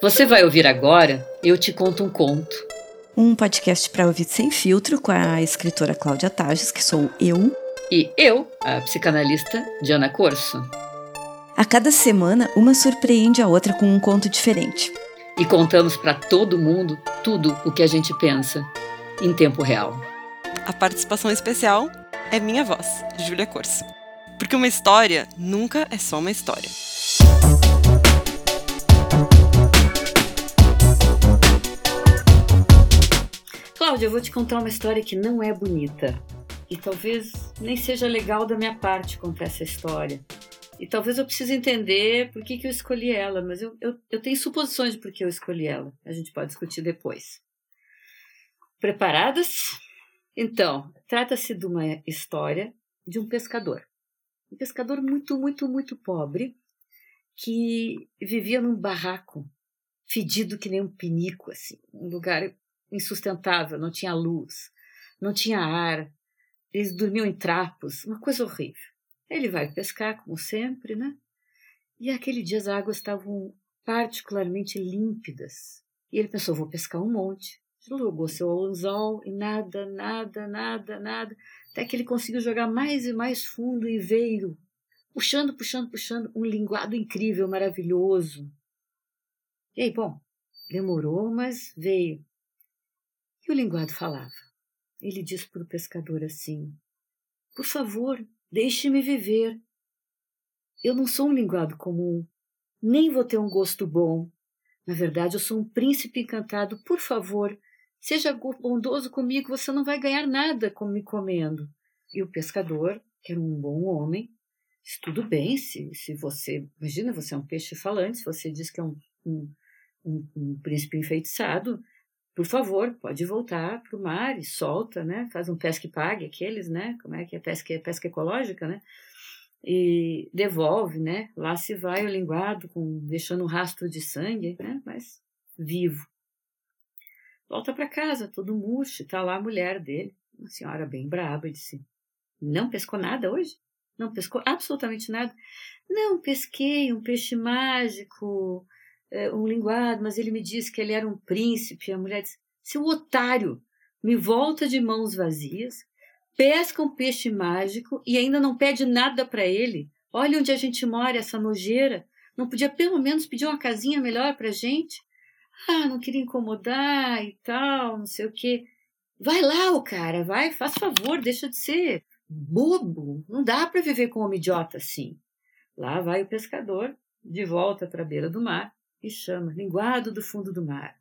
Você vai ouvir agora Eu Te Conto um Conto. Um podcast para ouvir sem filtro com a escritora Cláudia Tages, que sou eu. E eu, a psicanalista Diana Corso. A cada semana, uma surpreende a outra com um conto diferente. E contamos para todo mundo tudo o que a gente pensa, em tempo real. A participação especial é minha voz, Júlia Corso. Porque uma história nunca é só uma história. Cláudia, eu vou te contar uma história que não é bonita. E talvez nem seja legal da minha parte contar essa história. E talvez eu precise entender por que, que eu escolhi ela, mas eu, eu, eu tenho suposições de por que eu escolhi ela. A gente pode discutir depois. Preparadas? Então, trata-se de uma história de um pescador. Um pescador muito, muito, muito pobre que vivia num barraco fedido que nem um pinico, assim, um lugar insustentável, não tinha luz, não tinha ar, eles dormiam em trapos, uma coisa horrível. Ele vai pescar, como sempre, né? E aquele dia as águas estavam particularmente límpidas. E ele pensou: vou pescar um monte. Jogou seu anzol e nada, nada, nada, nada, até que ele conseguiu jogar mais e mais fundo e veio, puxando, puxando, puxando, um linguado incrível, maravilhoso. E aí, bom, demorou, mas veio. E o linguado falava. Ele disse para o pescador assim: Por favor, deixe-me viver. Eu não sou um linguado comum, nem vou ter um gosto bom. Na verdade, eu sou um príncipe encantado. Por favor, seja bondoso comigo, você não vai ganhar nada com me comendo. E o pescador, que era um bom homem, disse: Tudo bem, se, se você. Imagina, você é um peixe falante, se você diz que é um, um, um, um príncipe enfeitiçado por favor, pode voltar para o mar e solta, né? Faz um pesca e pague, aqueles, né? Como é que é pesca, pesca ecológica, né? E devolve, né? Lá se vai o linguado, com, deixando um rastro de sangue, né? Mas vivo. Volta para casa, todo murcho, tá lá a mulher dele, uma senhora bem braba, disse: Não pescou nada hoje? Não pescou absolutamente nada? Não, pesquei um peixe mágico, é, um linguado, mas ele me disse que ele era um príncipe. A mulher disse: Seu otário, me volta de mãos vazias, pesca um peixe mágico e ainda não pede nada para ele. Olha onde a gente mora, essa nojeira. Não podia pelo menos pedir uma casinha melhor para gente? Ah, não queria incomodar e tal, não sei o quê. Vai lá, o cara, vai, faz favor, deixa de ser bobo. Não dá para viver com um idiota assim. Lá vai o pescador, de volta para a beira do mar, e chama, linguado do fundo do mar.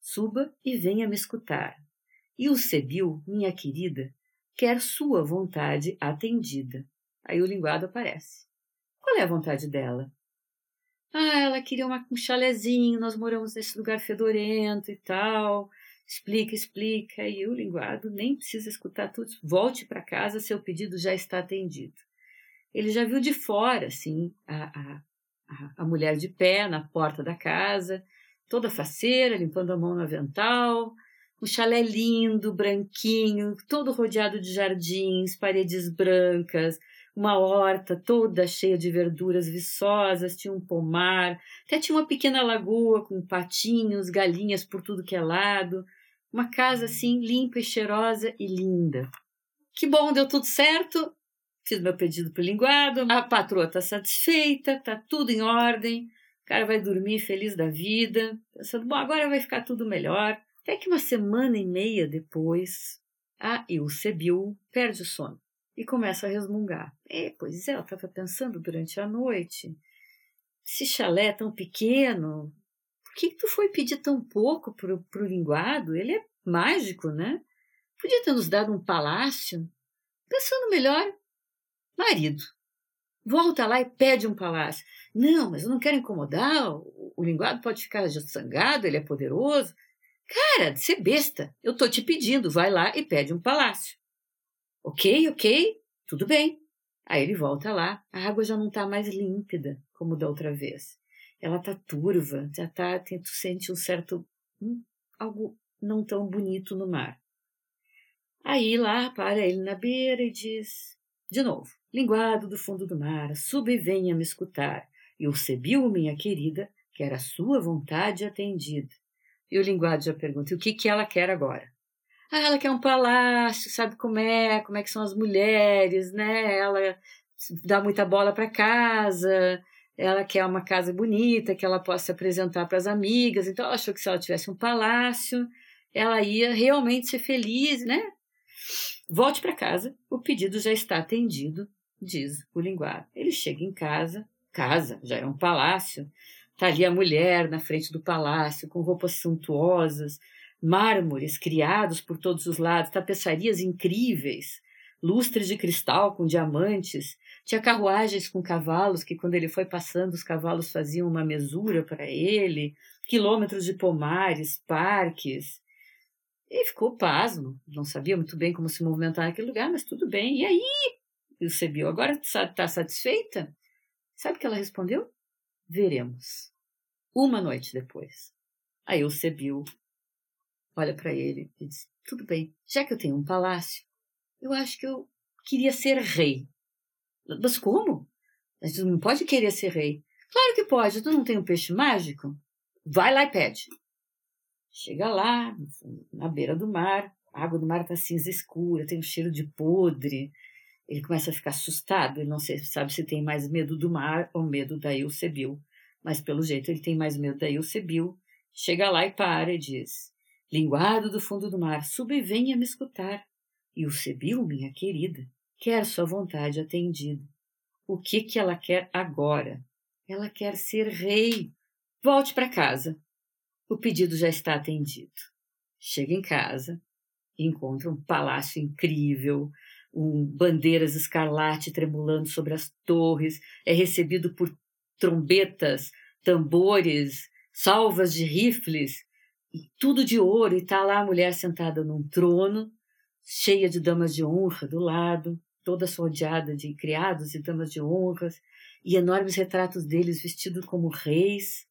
Suba e venha me escutar. E o Sebil, minha querida, quer sua vontade atendida. Aí o linguado aparece. Qual é a vontade dela? Ah, ela queria uma, um chalezinho, nós moramos nesse lugar fedorento e tal. Explica, explica. E o linguado nem precisa escutar tudo. Volte para casa, seu pedido já está atendido. Ele já viu de fora, assim, a, a, a mulher de pé na porta da casa, toda faceira, limpando a mão no avental, um chalé lindo, branquinho, todo rodeado de jardins, paredes brancas, uma horta toda cheia de verduras viçosas, tinha um pomar, até tinha uma pequena lagoa com patinhos, galinhas por tudo que é lado, uma casa assim limpa e cheirosa e linda. Que bom, deu tudo certo. Fiz meu pedido para o linguado, a patroa está satisfeita, está tudo em ordem, o cara vai dormir feliz da vida, pensando, bom, agora vai ficar tudo melhor. Até que uma semana e meia depois, a Ilsebil perde o sono e começa a resmungar. É, pois é, ela estava pensando durante a noite, esse chalé tão pequeno, por que, que tu foi pedir tão pouco para o linguado? Ele é mágico, né? Podia ter nos dado um palácio. Pensando melhor, Marido. Volta lá e pede um palácio. Não, mas eu não quero incomodar. O, linguado pode ficar sangado, ele é poderoso. Cara, de ser besta. Eu tô te pedindo, vai lá e pede um palácio. Ok, ok, tudo bem. Aí ele volta lá. A água já não está mais límpida, como da outra vez. Ela está turva, já tá, tu sente um certo. Hum, algo não tão bonito no mar. Aí lá para ele na beira e diz: de novo, linguado do fundo do mar, suba e venha me escutar. E Sebil, minha querida, quer a sua vontade atendida. E o linguado já pergunta: e o que, que ela quer agora? Ah, ela quer um palácio, sabe como é, como é que são as mulheres, né? Ela dá muita bola para casa, ela quer uma casa bonita que ela possa apresentar para as amigas. Então ela achou que se ela tivesse um palácio, ela ia realmente ser feliz, né? Volte para casa, o pedido já está atendido, diz o linguado. Ele chega em casa, casa, já é um palácio, Está ali a mulher na frente do palácio, com roupas suntuosas, mármores criados por todos os lados, tapeçarias incríveis, lustres de cristal com diamantes. Tinha carruagens com cavalos, que quando ele foi passando, os cavalos faziam uma mesura para ele, quilômetros de pomares, parques. E ficou pasmo, não sabia muito bem como se movimentar naquele lugar, mas tudo bem. E aí? E o Sebiu, agora está satisfeita? Sabe o que ela respondeu? Veremos. Uma noite depois. Aí o Sebil olha para ele e diz: Tudo bem, já que eu tenho um palácio, eu acho que eu queria ser rei. Mas como? A gente não pode querer ser rei. Claro que pode, tu não tem um peixe mágico? Vai lá e pede. Chega lá, na beira do mar, a água do mar está cinza escura, tem um cheiro de podre. Ele começa a ficar assustado, ele não sabe se tem mais medo do mar ou medo da Eusebil. Mas pelo jeito ele tem mais medo da Eusebil. Chega lá e para e diz: Linguado do fundo do mar, suba e venha me escutar. Eusebil, minha querida, quer sua vontade atendida. O que que ela quer agora? Ela quer ser rei. Volte para casa. O pedido já está atendido. Chega em casa, encontra um palácio incrível, um, bandeiras escarlate tremulando sobre as torres, é recebido por trombetas, tambores, salvas de rifles, tudo de ouro, e está lá a mulher sentada num trono, cheia de damas de honra do lado, toda rodeada de criados e damas de honras, e enormes retratos deles vestidos como reis.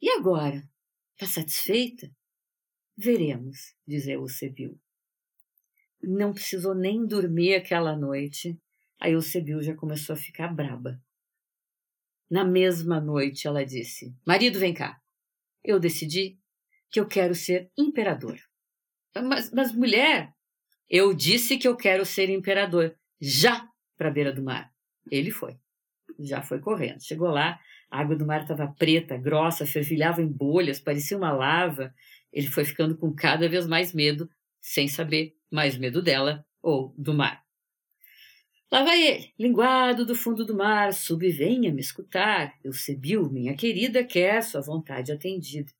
E agora? Está satisfeita? Veremos, diz Eusebiu. Não precisou nem dormir aquela noite. A Eusebiu já começou a ficar braba. Na mesma noite, ela disse: Marido, vem cá. Eu decidi que eu quero ser imperador. Mas, mas mulher, eu disse que eu quero ser imperador. Já para a beira do mar. Ele foi. Já foi correndo. Chegou lá, a água do mar estava preta, grossa, fervilhava em bolhas, parecia uma lava. Ele foi ficando com cada vez mais medo, sem saber mais medo dela ou do mar. Lá vai ele, linguado do fundo do mar, sub venha me escutar. Eusebiu, minha querida, quer sua vontade atendida.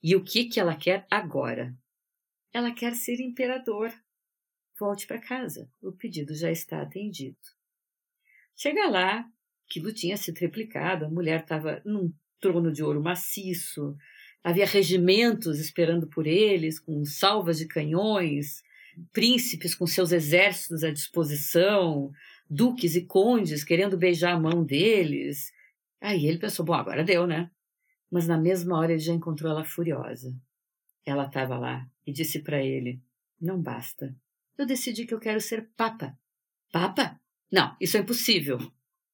E o que que ela quer agora? Ela quer ser imperador. Volte para casa, o pedido já está atendido. Chega lá, aquilo tinha se triplicado, a mulher estava num trono de ouro maciço, havia regimentos esperando por eles, com salvas de canhões, príncipes com seus exércitos à disposição, duques e condes querendo beijar a mão deles. Aí ele pensou: bom, agora deu, né? Mas na mesma hora ele já encontrou ela furiosa. Ela estava lá e disse para ele: Não basta. Eu decidi que eu quero ser papa. Papa? Não, isso é impossível.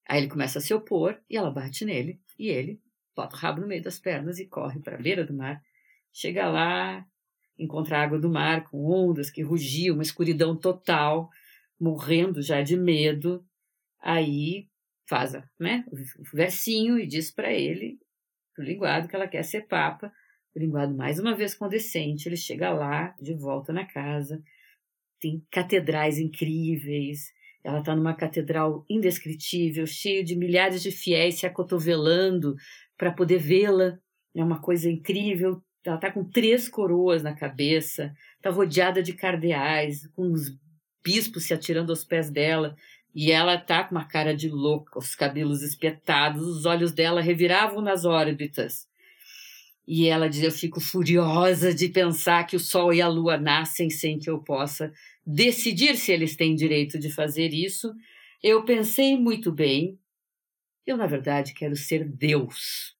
Aí ele começa a se opor e ela bate nele. E ele bota o rabo no meio das pernas e corre para a beira do mar. Chega lá, encontra a água do mar com ondas que rugiam, uma escuridão total, morrendo já de medo. Aí faz né, o versinho e diz para ele, o linguado, que ela quer ser papa. O linguado, mais uma vez condescente, ele chega lá, de volta na casa, tem catedrais incríveis. Ela está numa catedral indescritível, cheio de milhares de fiéis se acotovelando para poder vê-la. É uma coisa incrível. Ela está com três coroas na cabeça, está rodeada de cardeais, com os bispos se atirando aos pés dela. E ela está com uma cara de louca, os cabelos espetados, os olhos dela reviravam nas órbitas. E ela diz: Eu fico furiosa de pensar que o Sol e a Lua nascem sem que eu possa decidir se eles têm direito de fazer isso. Eu pensei muito bem. Eu, na verdade, quero ser Deus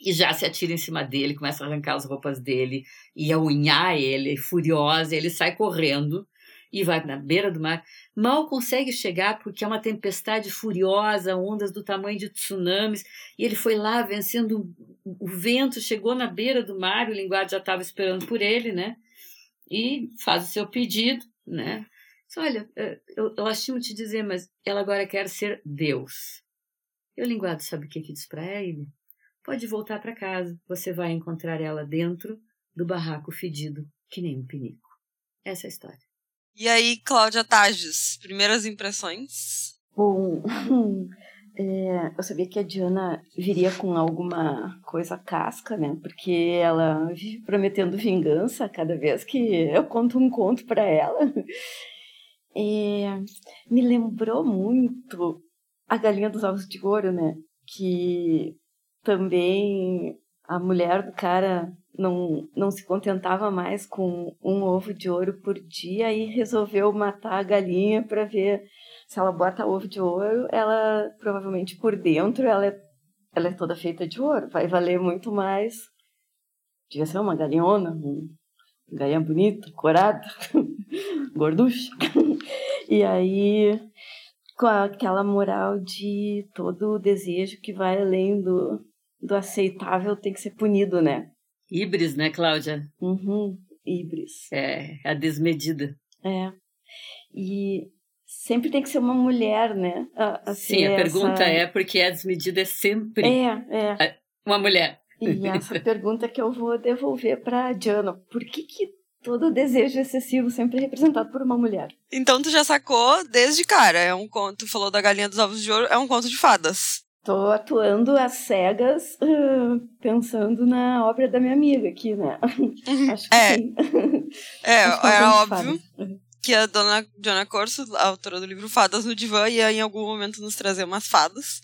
e já se atira em cima dele, começa a arrancar as roupas dele e a unhar ele, furiosa, ele sai correndo e vai na beira do mar. Mal consegue chegar porque é uma tempestade furiosa, ondas do tamanho de tsunamis, e ele foi lá vencendo o vento, chegou na beira do mar, o linguado já estava esperando por ele, né? E faz o seu pedido, né? olha, eh, eu, eu lastimo te dizer, mas ela agora quer ser Deus. E o linguado sabe o que, que diz para ele? Pode voltar para casa, você vai encontrar ela dentro do barraco fedido, que nem um pinico. Essa é a história. E aí, Cláudia Tages, primeiras impressões? Bom, é, eu sabia que a Diana viria com alguma coisa casca, né? Porque ela vive prometendo vingança cada vez que eu conto um conto para ela. É, me lembrou muito a Galinha dos Ovos de Ouro, né? Que também a mulher do cara não, não se contentava mais com um ovo de ouro por dia e resolveu matar a galinha para ver se ela bota ovo de ouro, ela provavelmente por dentro ela é, ela é toda feita de ouro, vai valer muito mais. Devia ser uma galinhona, um galinha bonita, corada, gorducha. e aí com aquela moral de todo o desejo que vai além do, do aceitável tem que ser punido, né? Ibris, né, Cláudia? Uhum, ibris. É, a desmedida. É. E sempre tem que ser uma mulher, né? A, a Sim, a essa... pergunta é porque a desmedida é sempre é, é. uma mulher. E essa pergunta que eu vou devolver para a Diana. Por que, que todo desejo excessivo sempre é representado por uma mulher? Então tu já sacou desde cara. É um conto, tu falou da galinha dos ovos de ouro, é um conto de fadas. Tô atuando às cegas, uh, pensando na obra da minha amiga aqui, né? Acho que é. sim. É, é óbvio que a dona Diana Corso, a autora do livro Fadas no Divã, ia em algum momento nos trazer umas fadas.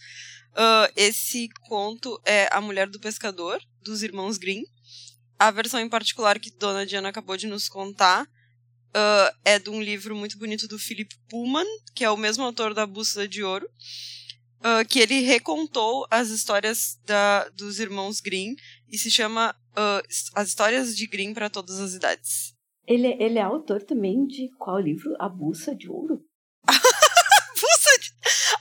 Uh, esse conto é A Mulher do Pescador, dos irmãos Grimm. A versão em particular que Dona Diana acabou de nos contar uh, é de um livro muito bonito do Philip Pullman, que é o mesmo autor da Bússola de Ouro uh, que ele recontou as histórias da, dos irmãos Grimm e se chama uh, As Histórias de Grimm para Todas as Idades. Ele, ele é autor também de qual livro? A Bússola de Ouro?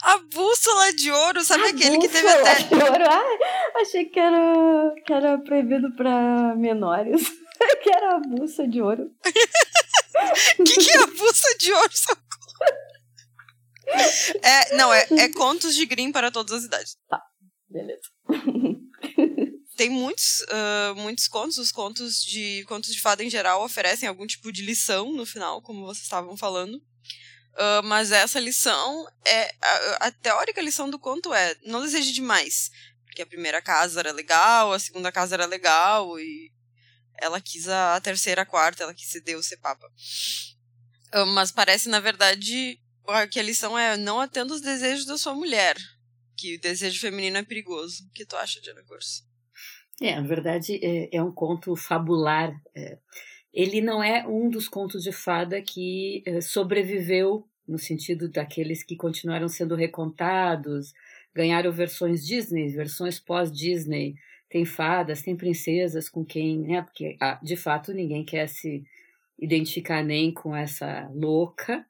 a bússola de ouro, sabe a aquele que teve até. De ouro. Ah, achei que era, que era proibido para menores. que era a bússola de ouro. O que, que é a bússola de ouro? É, não, é, é contos de Grimm para todas as idades. Tá, beleza. Tem muitos, uh, muitos contos. Os contos de contos de fada em geral oferecem algum tipo de lição no final, como vocês estavam falando. Uh, mas essa lição é. A, a, teórica lição do conto é não deseje demais. Porque a primeira casa era legal, a segunda casa era legal, e ela quis a, a terceira, a quarta, ela quis ser Deus, ser Papa. Uh, mas parece, na verdade, que a lição é não atenda os desejos da sua mulher. Que o desejo feminino é perigoso. O que tu acha, Diana Corso? É, na verdade, é, é um conto fabular. É, ele não é um dos contos de fada que é, sobreviveu no sentido daqueles que continuaram sendo recontados, ganharam versões Disney, versões pós-Disney. Tem fadas, tem princesas com quem, né? Porque ah, de fato ninguém quer se identificar nem com essa louca,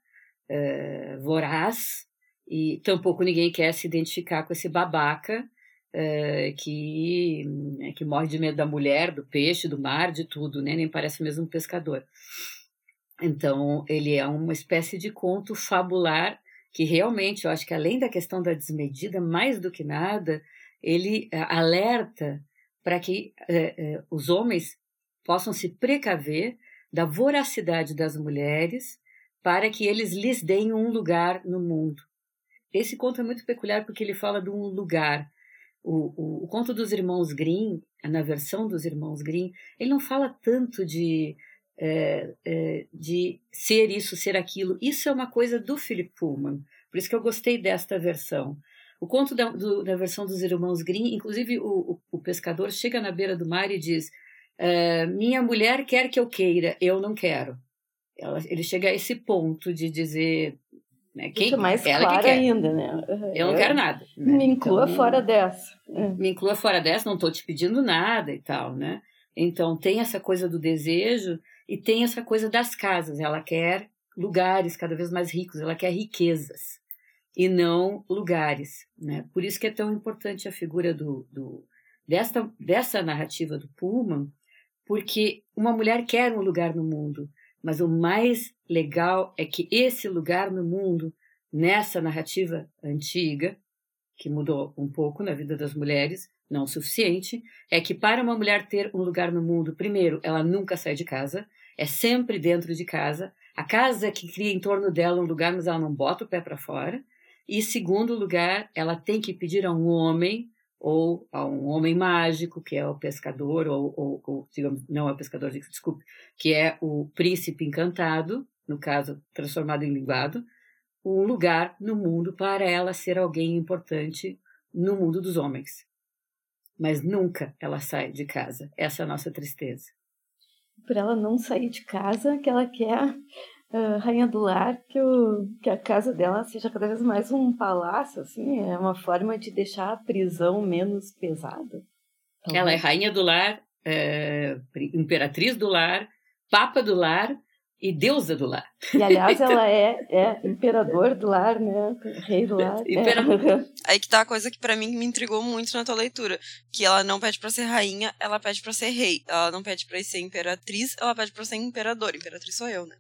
uh, voraz e tampouco ninguém quer se identificar com esse babaca uh, que, né, que morre de medo da mulher, do peixe, do mar, de tudo, né? Nem parece mesmo um pescador. Então, ele é uma espécie de conto fabular que realmente, eu acho que além da questão da desmedida, mais do que nada, ele uh, alerta para que os homens possam se precaver da voracidade das mulheres para que eles lhes deem um lugar no mundo. Esse conto é muito peculiar porque ele fala de um lugar. O, o, o conto dos irmãos Grimm, na versão dos irmãos Grimm, ele não fala tanto de, é, é, de ser isso, ser aquilo. Isso é uma coisa do Philip Pullman. Por isso que eu gostei desta versão. O conto da, do, da versão dos irmãos Grimm, inclusive o, o, o, pescador chega na beira do mar e diz: é, Minha mulher quer que eu queira, eu não quero. Ela, ele chega a esse ponto de dizer né, quem Isso é mais ela claro que quer. ainda, né? Eu não quero nada. Né? Me inclua então, fora dessa. É. Me inclua fora dessa, não estou te pedindo nada e tal, né? Então tem essa coisa do desejo e tem essa coisa das casas. Ela quer lugares cada vez mais ricos, ela quer riquezas e não lugares. Né? Por isso que é tão importante a figura do, do, dessa, dessa narrativa do Pullman, porque uma mulher quer um lugar no mundo, mas o mais legal é que esse lugar no mundo, nessa narrativa antiga, que mudou um pouco na vida das mulheres, não o suficiente, é que para uma mulher ter um lugar no mundo, primeiro, ela nunca sai de casa, é sempre dentro de casa. A casa que cria em torno dela um lugar, mas ela não bota o pé para fora. E segundo lugar, ela tem que pedir a um homem ou a um homem mágico, que é o pescador, ou, ou, ou digamos, não é o pescador, desculpe, que é o príncipe encantado, no caso, transformado em linguado, um lugar no mundo para ela ser alguém importante no mundo dos homens. Mas nunca ela sai de casa. Essa é a nossa tristeza. Por ela não sair de casa, que ela quer uh, rainha do lar, que, o, que a casa dela seja cada vez mais um palácio, assim, é uma forma de deixar a prisão menos pesada. Então, ela é rainha do lar, é, imperatriz do lar, papa do lar e deusa do lar. E aliás, ela é, é imperador do lar, né? Rei do lar. É. Aí que tá a coisa que para mim me intrigou muito na tua leitura, que ela não pede para ser rainha, ela pede para ser rei. Ela não pede para ser imperatriz, ela pede para ser imperador. Imperatriz sou eu, né?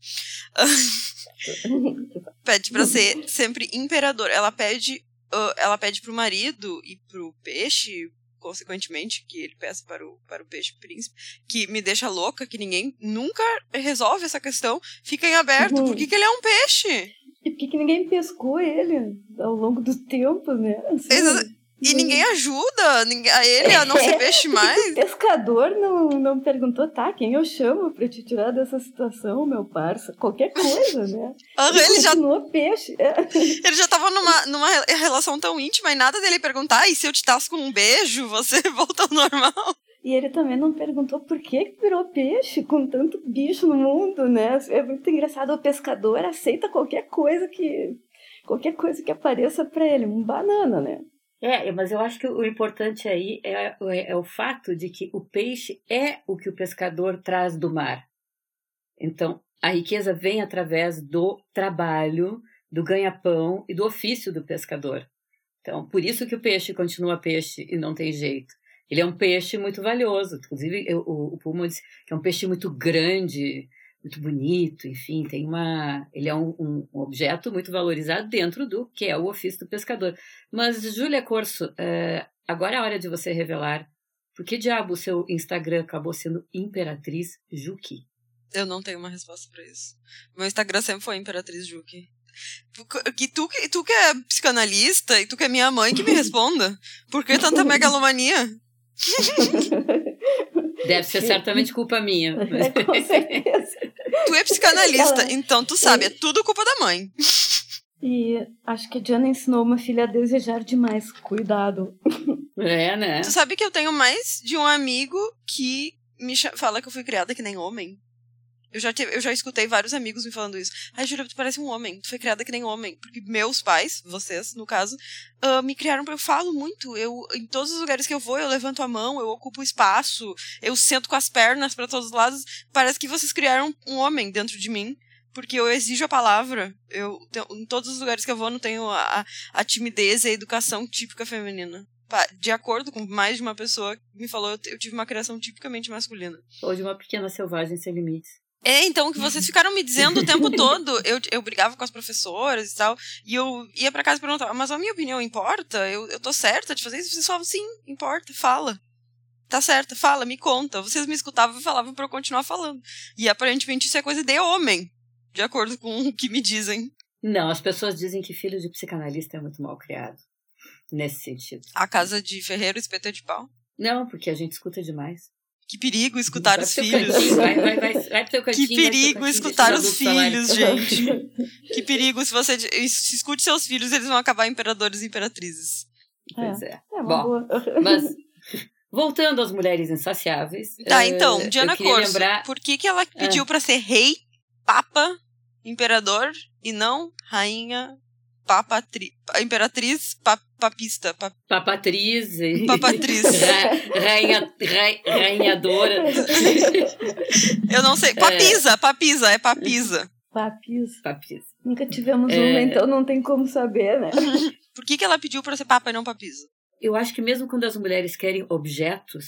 pede para ser sempre imperador. Ela pede uh, ela pede pro marido e pro peixe, consequentemente, que ele peça para o, para o peixe príncipe, que me deixa louca, que ninguém nunca resolve essa questão, fica em aberto. Uhum. Por que, que ele é um peixe? E por que, que ninguém pescou ele ao longo do tempo, né? Assim, e ninguém ajuda ninguém, a ele a não ser peixe mais. O pescador não, não perguntou, tá, quem eu chamo pra te tirar dessa situação, meu parça? Qualquer coisa, né? Uhum, ele, ele já peixe. Ele já tava numa, numa relação tão íntima e nada dele perguntar, e se eu te tasco um beijo, você volta ao normal? E ele também não perguntou por que virou peixe com tanto bicho no mundo, né? É muito engraçado. O pescador aceita qualquer coisa que qualquer coisa que apareça para ele, um banana, né? É, mas eu acho que o importante aí é, é, é, o fato de que o peixe é o que o pescador traz do mar. Então, a riqueza vem através do trabalho, do ganha-pão e do ofício do pescador. Então, por isso que o peixe continua peixe e não tem jeito. Ele é um peixe muito valioso. Inclusive, eu, o, o Pullman disse que é um peixe muito grande, muito bonito, enfim, tem uma. Ele é um, um, objeto muito valorizado dentro do que é o ofício do pescador. Mas, Júlia Corso, uh, agora é a hora de você revelar por que diabo o seu Instagram acabou sendo Imperatriz Juki? Eu não tenho uma resposta para isso. Meu Instagram sempre foi Imperatriz Juki. Que tu, tu que é psicanalista e tu que é minha mãe que me responda. Por que tanta megalomania? Deve ser certamente culpa minha. É, com certeza. Tu é psicanalista, Ela... então tu sabe, é tudo culpa da mãe. E acho que a Diana ensinou uma filha a desejar demais. Cuidado. É, né? Tu sabe que eu tenho mais de um amigo que me fala que eu fui criada que nem homem? Eu já, tive, eu já escutei vários amigos me falando isso. Ai, Júlia, tu parece um homem. Tu foi criada que nem homem. Porque meus pais, vocês, no caso, uh, me criaram. Eu falo muito. Eu, em todos os lugares que eu vou, eu levanto a mão, eu ocupo espaço, eu sento com as pernas para todos os lados. Parece que vocês criaram um homem dentro de mim. Porque eu exijo a palavra. Eu, em todos os lugares que eu vou, não tenho a, a timidez e a educação típica feminina de acordo com mais de uma pessoa que me falou, eu tive uma criação tipicamente masculina. Ou de uma pequena selvagem sem limites. É, então, que vocês ficaram me dizendo o tempo todo. Eu, eu brigava com as professoras e tal. E eu ia para casa e perguntava, mas a minha opinião importa? Eu, eu tô certa de fazer isso? Vocês falavam, sim, importa, fala. Tá certa, fala, me conta. Vocês me escutavam e falavam para eu continuar falando. E aparentemente isso é coisa de homem, de acordo com o que me dizem. Não, as pessoas dizem que filho de psicanalista é muito mal criado. Nesse sentido. A casa de ferreiro espeta de pau? Não, porque a gente escuta demais. Que perigo escutar os filhos. Vai, vai, vai, vai pro cantinho, que perigo escutar os filhos, gente. que perigo se você se escute seus filhos, eles vão acabar imperadores e imperatrizes. Pois é. é. é Bom, mas voltando às mulheres insaciáveis. Tá, uh, então, Diana Corso, lembrar... por que, que ela pediu ah. para ser rei, papa, imperador e não rainha papatri, imperatriz pap, papista. Pap, papatriz. Papatriz. rainha, rainhadora. Eu não sei. Papisa, é. papisa, é papisa. Papis. Papis. Nunca tivemos é... uma, então não tem como saber, né? Por que, que ela pediu para ser papa e não papisa? Eu acho que mesmo quando as mulheres querem objetos,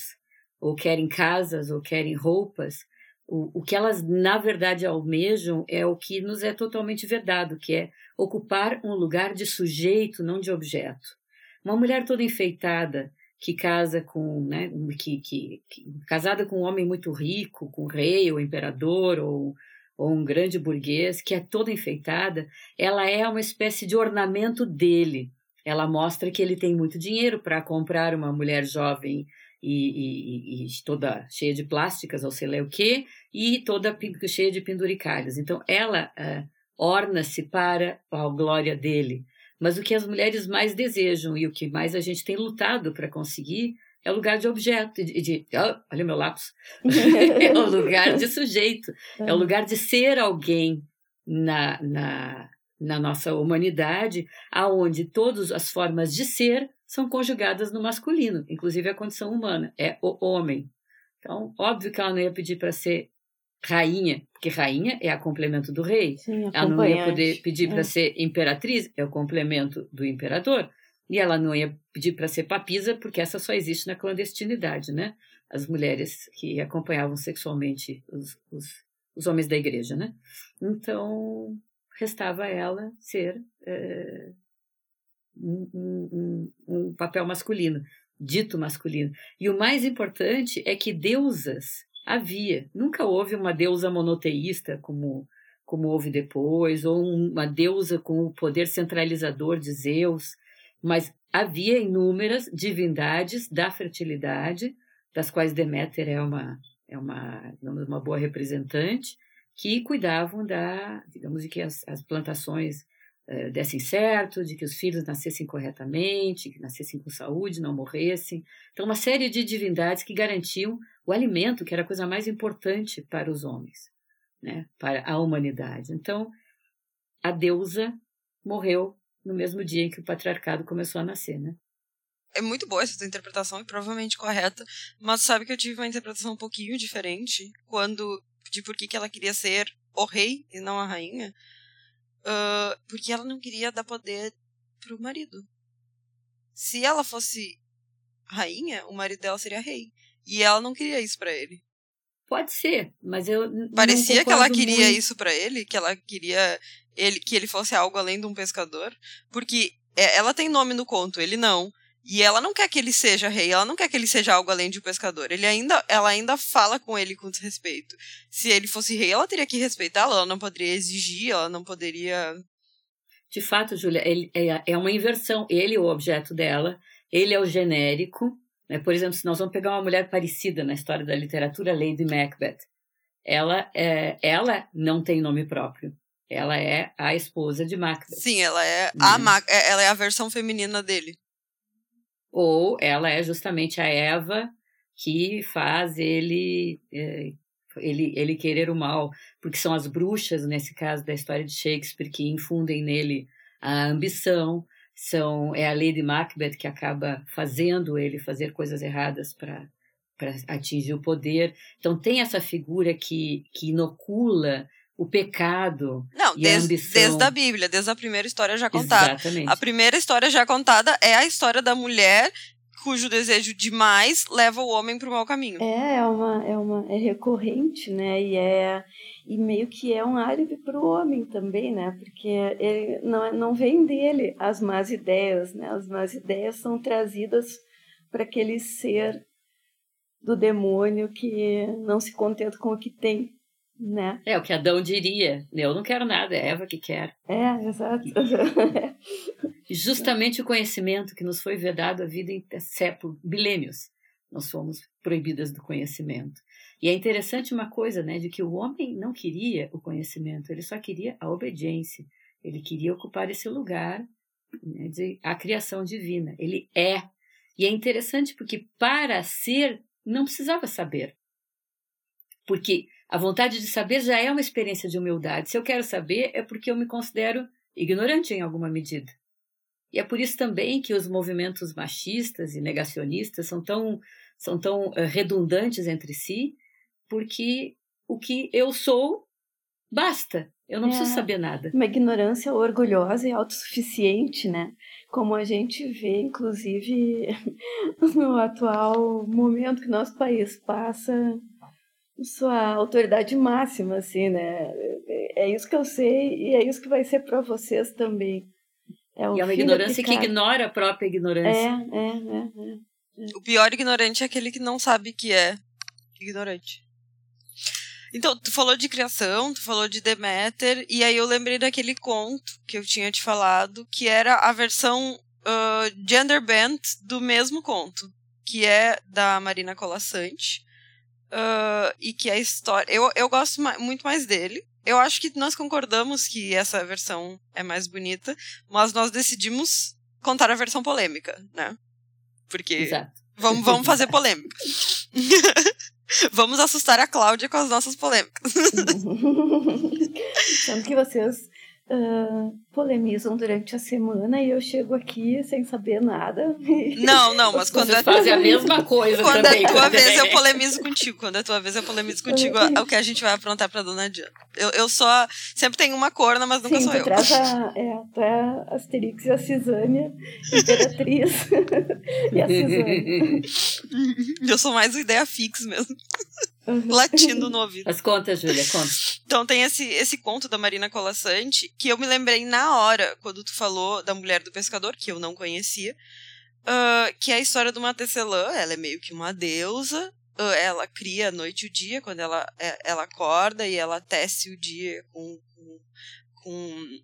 ou querem casas, ou querem roupas, o, o que elas na verdade almejam é o que nos é totalmente verdade, que é ocupar um lugar de sujeito, não de objeto. Uma mulher toda enfeitada, que casa com, né, que, que, que, casada com um homem muito rico, com o rei ou imperador ou, ou um grande burguês, que é toda enfeitada, ela é uma espécie de ornamento dele. Ela mostra que ele tem muito dinheiro para comprar uma mulher jovem e, e, e, toda cheia de plásticas ou sei lá o quê, e toda cheia de penduricalhos. Então ela uh, orna-se para a glória dele. Mas o que as mulheres mais desejam e o que mais a gente tem lutado para conseguir é o lugar de objeto, de, de oh, olha meu lápis, é o lugar de sujeito, é o lugar de ser alguém na, na, na nossa humanidade, aonde todas as formas de ser são conjugadas no masculino, inclusive a condição humana, é o homem. Então, óbvio que ela não ia pedir para ser rainha, porque rainha é a complemento do rei. Sim, ela não ia poder pedir é. para ser imperatriz, é o complemento do imperador. E ela não ia pedir para ser papisa, porque essa só existe na clandestinidade, né? As mulheres que acompanhavam sexualmente os, os, os homens da igreja, né? Então, restava a ela ser é, um, um, um papel masculino, dito masculino. E o mais importante é que deusas havia. Nunca houve uma deusa monoteísta como, como houve depois, ou uma deusa com o poder centralizador de Zeus, mas havia inúmeras divindades da fertilidade, das quais Deméter é uma, é uma, uma boa representante, que cuidavam da, digamos, que as, as plantações dessem certo, de que os filhos nascessem corretamente, que nascessem com saúde, não morressem. Então, uma série de divindades que garantiam o alimento, que era a coisa mais importante para os homens, né, para a humanidade. Então, a deusa morreu no mesmo dia em que o patriarcado começou a nascer, né? É muito boa essa interpretação e provavelmente correta, mas sabe que eu tive uma interpretação um pouquinho diferente quando de por que, que ela queria ser o rei e não a rainha, uh, porque ela não queria dar poder pro marido. Se ela fosse rainha, o marido dela seria rei. E ela não queria isso para ele. Pode ser, mas eu parecia que ela queria muito. isso para ele, que ela queria ele que ele fosse algo além de um pescador, porque é, ela tem nome no conto, ele não. E ela não quer que ele seja rei, ela não quer que ele seja algo além de um pescador. Ele ainda, ela ainda fala com ele com respeito. Se ele fosse rei, ela teria que respeitá-lo, ela não poderia exigir, ela não poderia. De fato, Júlia, é, é uma inversão. Ele é o objeto dela, ele é o genérico, né? Por exemplo, se nós vamos pegar uma mulher parecida na história da literatura, Lady Macbeth, ela, é, ela não tem nome próprio. Ela é a esposa de Macbeth. Sim, ela é, a, né? é, ela é a versão feminina dele. Ou ela é justamente a Eva que faz ele, é, ele, ele querer o mal, porque são as bruxas, nesse caso da história de Shakespeare, que infundem nele a ambição, são é a Lady Macbeth que acaba fazendo ele fazer coisas erradas para para atingir o poder. Então tem essa figura que, que inocula o pecado Não, e desde, a ambição. desde a Bíblia, desde a primeira história já contada. Exatamente. A primeira história já contada é a história da mulher cujo desejo demais leva o homem para o mau caminho. É, é uma, é uma é recorrente, né? E é e meio que é um álibi para o homem também, né? Porque ele não, não vem dele as más ideias, né? As más ideias são trazidas para aquele ser do demônio que não se contenta com o que tem, né? É o que Adão diria. Eu não quero nada, é Eva que quer. É, exato. Justamente o conhecimento que nos foi vedado a vida em séculos, milênios. Nós fomos proibidas do conhecimento. E é interessante uma coisa, né, de que o homem não queria o conhecimento, ele só queria a obediência. Ele queria ocupar esse lugar né, de a criação divina. Ele é. E é interessante porque para ser não precisava saber. Porque a vontade de saber já é uma experiência de humildade. Se eu quero saber, é porque eu me considero ignorante em alguma medida. E é por isso também que os movimentos machistas e negacionistas são tão, são tão uh, redundantes entre si, porque o que eu sou basta. Eu não É. preciso saber nada. Uma ignorância orgulhosa e autossuficiente, né? Como a gente vê, inclusive, no atual momento que nosso país passa, sua autoridade máxima, assim, né? É isso que eu sei e é isso que vai ser para vocês também. É o E é uma ignorância que ignora a própria É, ignorância. é, é, é. O pior ignorante é aquele que não sabe que é ignorante. Então, tu falou de criação, tu falou de Deméter, e aí eu lembrei daquele conto que eu tinha te falado, que era a versão ah, gender bent do mesmo conto, que é da Marina Colassante, ah, e que a história... Eu, eu gosto ma- muito mais dele. Eu acho que nós concordamos que essa versão é mais bonita, mas nós decidimos contar a versão polêmica, né? Porque Exato. Vamos, vamos fazer polêmica. vamos assustar a Cláudia com as nossas polêmicas. Sendo que vocês ah, polemizam durante a semana e eu chego aqui sem saber nada. Não, não, mas quando Vocês é, fazem a mesma coisa quando também. é tua né? vez, eu polemizo contigo. Quando é tua vez, eu polemizo contigo. É o que a gente vai aprontar pra dona Diana. Eu, eu só. Sempre tenho uma corna, mas nunca Sim, sou tu eu. traz a, é, tu é a Asterix e a Cisânia, Imperatriz e a Cisânia. Eu sou mais o ideia fix mesmo. Latindo no ouvido. Mas conta, Júlia, conta. Então tem esse, esse conto da Marina Colassante que eu me lembrei na hora, quando tu falou da mulher do pescador, que eu não conhecia, ah, que é a história de uma tecelã, ela é meio que uma deusa, ah, ela cria a noite e o dia, quando ela, é- ela acorda e ela tece o dia com, com, com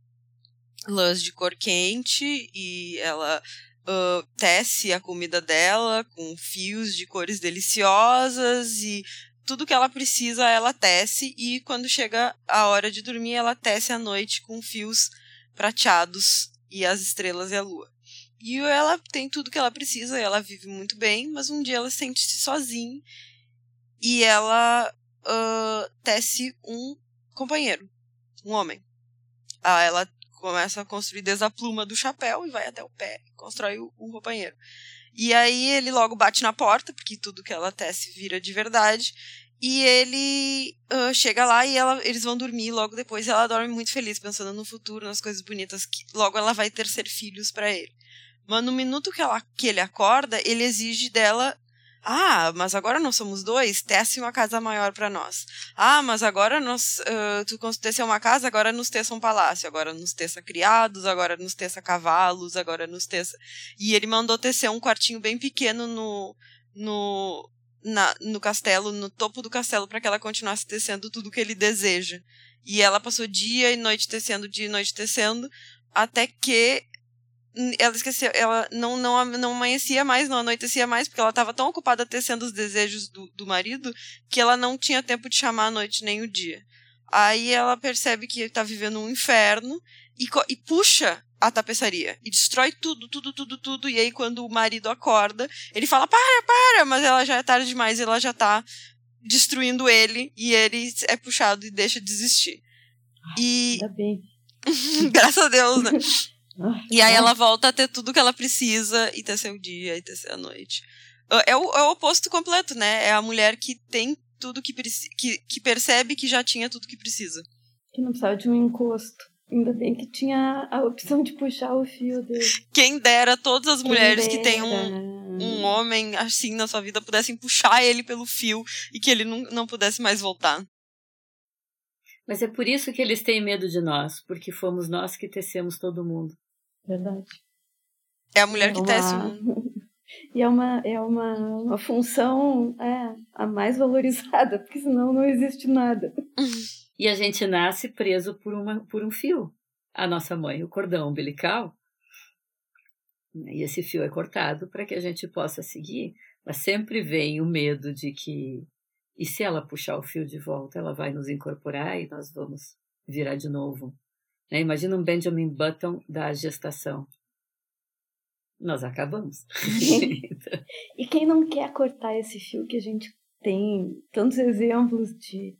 lãs de cor quente e ela ah, tece a comida dela com fios de cores deliciosas e tudo que ela precisa ela tece e quando chega a hora de dormir ela tece à noite com fios prateados e as estrelas e a lua. E ela tem tudo que ela precisa, ela vive muito bem, mas um dia ela sente-se sozinha e ela ah, tece um companheiro, um homem. Ah, ela começa a construir desde a pluma do chapéu e vai até o pé, constrói um companheiro. E aí ele logo bate na porta, porque tudo que ela tece vira de verdade. E ele ah, chega lá e ela, eles vão dormir logo depois. Ela dorme muito feliz, pensando no futuro, nas coisas bonitas que logo ela vai ter ser filhos para ele. Mas no minuto que, ela, que ele acorda, ele exige dela: Ah, mas agora nós somos dois, tece uma casa maior para nós. Ah, mas agora nós, ah, tu teceu uma casa, agora nos teça um palácio. Agora nos teça criados, agora nos teça cavalos, agora nos teça. E ele mandou tecer um quartinho bem pequeno no, no, na, no castelo, no topo do castelo, para que ela continuasse tecendo tudo que ele deseja. E ela passou dia e noite tecendo, dia e noite tecendo, até que ela esqueceu, ela não, não, não amanhecia mais, não anoitecia mais, porque ela estava tão ocupada tecendo os desejos do, do marido que ela não tinha tempo de chamar a noite nem o dia. Aí ela percebe que está vivendo um inferno e, e puxa a tapeçaria e destrói tudo, tudo, tudo, tudo. E aí, quando o marido acorda, ele fala: Para, para! Mas ela já é tarde demais, ela já tá destruindo ele e ele é puxado e deixa de desistir. E Ainda bem. graças a Deus, né? Ah, E aí ela volta a ter tudo que ela precisa e ter seu dia e ter a noite. Ah, É o, é o oposto completo, né? É a mulher que tem tudo que, que, que percebe que já tinha tudo que precisa. Que não precisava de um encosto. Ainda bem que tinha a opção de puxar o fio dele. Quem dera todas as mulheres que têm um, Quem um dera. homem assim na sua vida pudessem puxar ele pelo fio e que ele não, não pudesse mais voltar. Mas é por isso que eles têm medo de nós, porque fomos nós que tecemos todo mundo. Verdade. É a mulher É que uma- tece o mundo. E é uma, é uma, uma função é, a mais valorizada, porque senão não existe nada. E a gente nasce preso por, uma, por um fio. A nossa mãe, o cordão umbilical. E esse fio é cortado para que a gente possa seguir. Mas sempre vem o medo de que, e se ela puxar o fio de volta, ela vai nos incorporar e nós vamos virar de novo. Né? Imagina um Benjamin Button da gestação. Nós acabamos. E quem não quer cortar esse fio que a gente tem tantos exemplos de,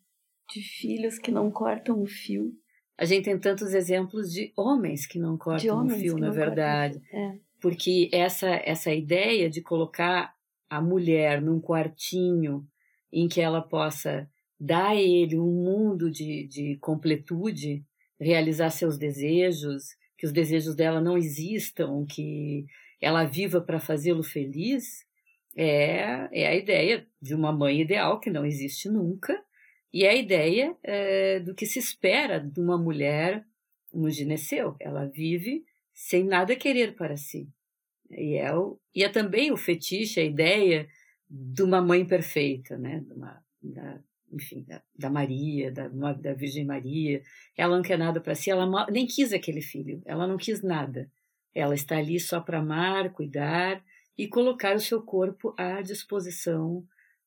de filhos que não cortam o fio, a gente tem tantos exemplos de homens que não cortam o fio, na verdade. É. porque essa essa ideia de colocar a mulher num quartinho em que ela possa dar a ele um mundo de, de completude realizar seus desejos, que os desejos dela não existam, que ela viva para fazê-lo feliz, é, é a ideia de uma mãe ideal que não existe nunca, e é a ideia é, do que se espera de uma mulher no gineceu. Ela vive sem nada querer para si. E é, o, e é também o fetiche, a ideia de uma mãe perfeita, né? Uma, da, enfim, da, da Maria, da, da Virgem Maria. Ela não quer nada para si, ela nem quis aquele filho, ela não quis nada. Ela está ali só para amar, cuidar e colocar o seu corpo à disposição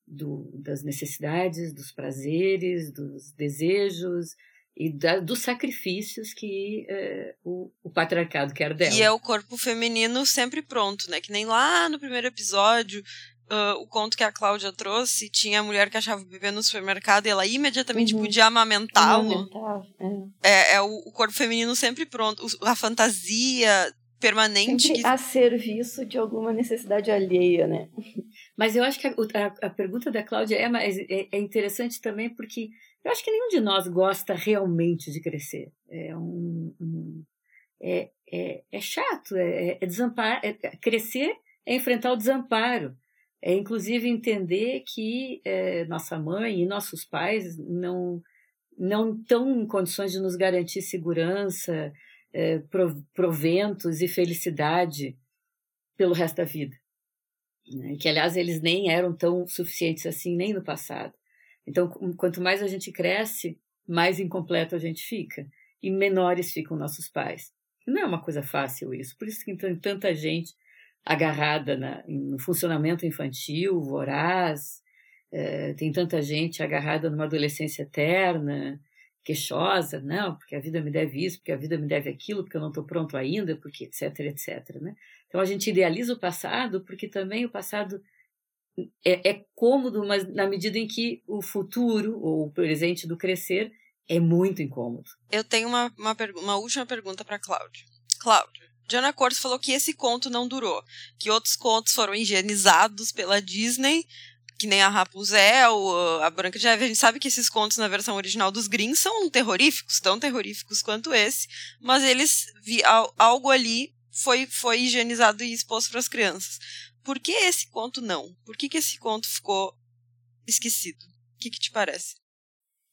do, das necessidades, dos prazeres, dos desejos e da, dos sacrifícios que é, o, o, patriarcado quer dela. E é o corpo feminino sempre pronto, né? Que nem lá no primeiro episódio, uh, o conto que a Cláudia trouxe, tinha a mulher que achava o bebê no supermercado e ela imediatamente uhum. podia amamentá-lo. É. é, é o, o, corpo feminino sempre pronto, a fantasia permanente. Sempre que... a serviço de alguma necessidade alheia, né? Mas eu acho que a, a, a pergunta da Cláudia é, é, é, interessante também porque eu acho que nenhum de nós gosta realmente de crescer. É, um, um é, é, é, chato, é, é desampar, é, é, crescer é enfrentar o desamparo. É inclusive entender que é, nossa mãe e nossos pais não não estão em condições de nos garantir segurança, é, proventos e felicidade pelo resto da vida. Né? Que, aliás, eles nem eram tão suficientes assim nem no passado. Então, quanto mais a gente cresce, mais incompleto a gente fica. E menores ficam nossos pais. Não é uma coisa fácil isso. Por isso que tem tanta gente agarrada na, no funcionamento infantil, voraz, é, tem tanta gente agarrada numa adolescência eterna, queixosa, não, porque a vida me deve isso, porque a vida me deve aquilo, porque eu não estou pronto ainda, porque etc, etc. Né? Então a gente idealiza o passado porque também o passado é, é cômodo, mas na medida em que o futuro ou o presente do crescer é muito incômodo. Eu tenho uma, uma, uma última pergunta para Cláudia. Cláudia, Diana Cortes falou que esse conto não durou, que outros contos foram higienizados pela Disney que nem a Rapunzel, a Branca de Neve, a gente sabe que esses contos na versão original dos Grimm são terroríficos, tão terroríficos quanto esse, mas eles vi, algo ali foi foi higienizado e exposto para as crianças. Por que esse conto não? Por que, que esse conto ficou esquecido? O que, que te parece?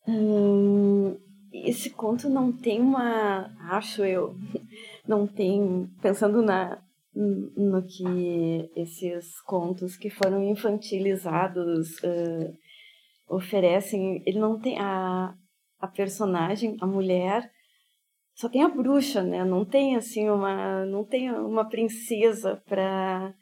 Hum, esse conto não tem uma, acho eu, não tem pensando na no que esses contos que foram infantilizados uh, oferecem. Ele não tem a, a personagem, a mulher, só tem a bruxa, né? Não tem assim uma, não tem uma princesa para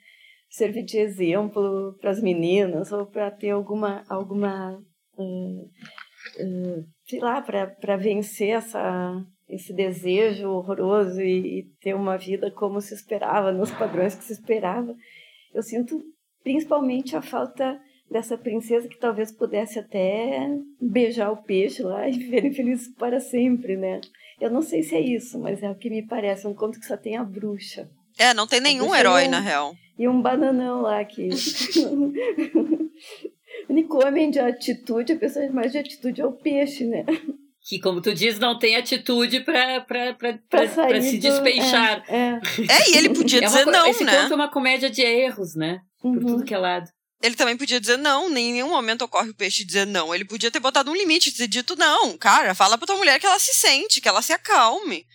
servir de exemplo para as meninas ou para ter alguma alguma uh, uh, sei lá para vencer essa esse desejo horroroso e, e, ter uma vida como se esperava, nos padrões que se esperava. Eu sinto principalmente a falta dessa princesa que talvez pudesse até beijar o peixe lá e viverem felizes para sempre, né? Eu não sei se é isso, mas é o que me parece, um conto que só tem a bruxa. É, não tem nenhum herói, na real. E um bananão lá que... o único homem de atitude, a pessoa mais de atitude é o peixe, né? Que, como tu diz, não tem atitude para se despeixar. É, é. é, e ele podia é dizer não, esse né? conto é uma comédia de erros, né? Uhum. Por tudo que é lado. Ele também podia dizer não, em nenhum momento ocorre o peixe dizer não. Ele podia ter botado um limite, ter dito não. Cara, fala pra tua mulher que ela se sente, que ela se acalme.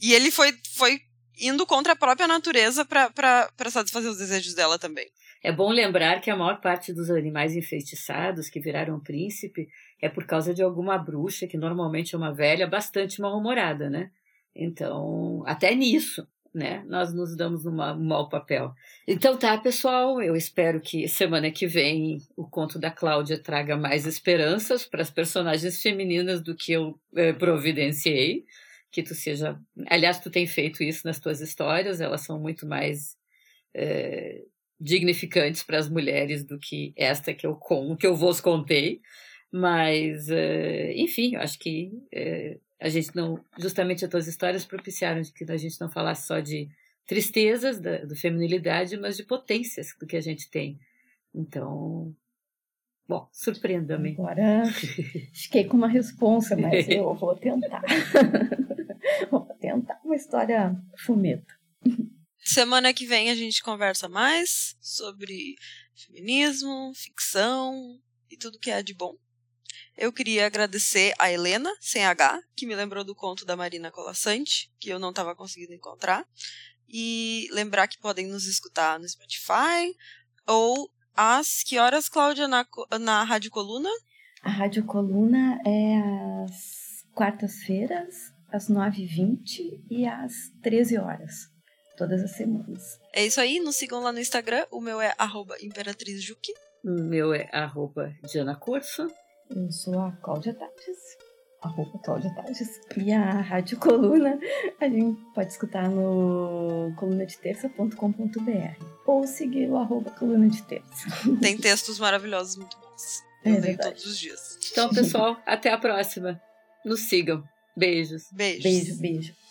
E ele foi, foi indo contra a própria natureza para satisfazer os desejos dela também. É bom lembrar que a maior parte dos animais enfeitiçados que viraram príncipe é por causa de alguma bruxa, que normalmente é uma velha bastante mal-humorada, né? Então, até nisso, né? Nós nos damos um mau papel. Então tá, pessoal, eu espero que semana que vem o conto da Cláudia traga mais esperanças para as personagens femininas do que eu eh, providenciei. Que tu seja. Aliás, tu tem feito isso nas tuas histórias, elas são muito mais. Eh, dignificantes para as mulheres do que esta que eu, com, que eu vos contei. Mas, uh, enfim, eu acho que uh, a gente não. Justamente as tuas histórias propiciaram que a gente não falasse só de tristezas, da do feminilidade, mas de potências do que a gente tem. Então, Bom, surpreenda-me. Agora fiquei com uma responsa, mas eu vou tentar. vou tentar uma história fumeta. Semana que vem a gente conversa mais sobre feminismo, ficção e tudo que é de bom. Eu queria agradecer a Helena, sem H, que me lembrou do conto da Marina Colassante, que eu não estava conseguindo encontrar. E lembrar que podem nos escutar no Spotify ou às que horas, Cláudia, na, na Rádio Coluna? A Rádio Coluna é às quartas-feiras, às 9h20 e às 13 horas, todas as semanas. É isso aí, nos sigam lá no Instagram. O meu é imperatrizjuki. O meu é arroba Diana Corso. Eu sou a Cláudia Tates, arroba Cláudia Tates. E a Rádio Coluna a gente pode escutar no colunadeterça.com.br ou seguir o arroba Coluna de Terça. Tem textos maravilhosos muito bons. Eu é leio todos os dias. Então, pessoal, até a próxima. Nos sigam. Beijos. Beijos. Beijo, beijo.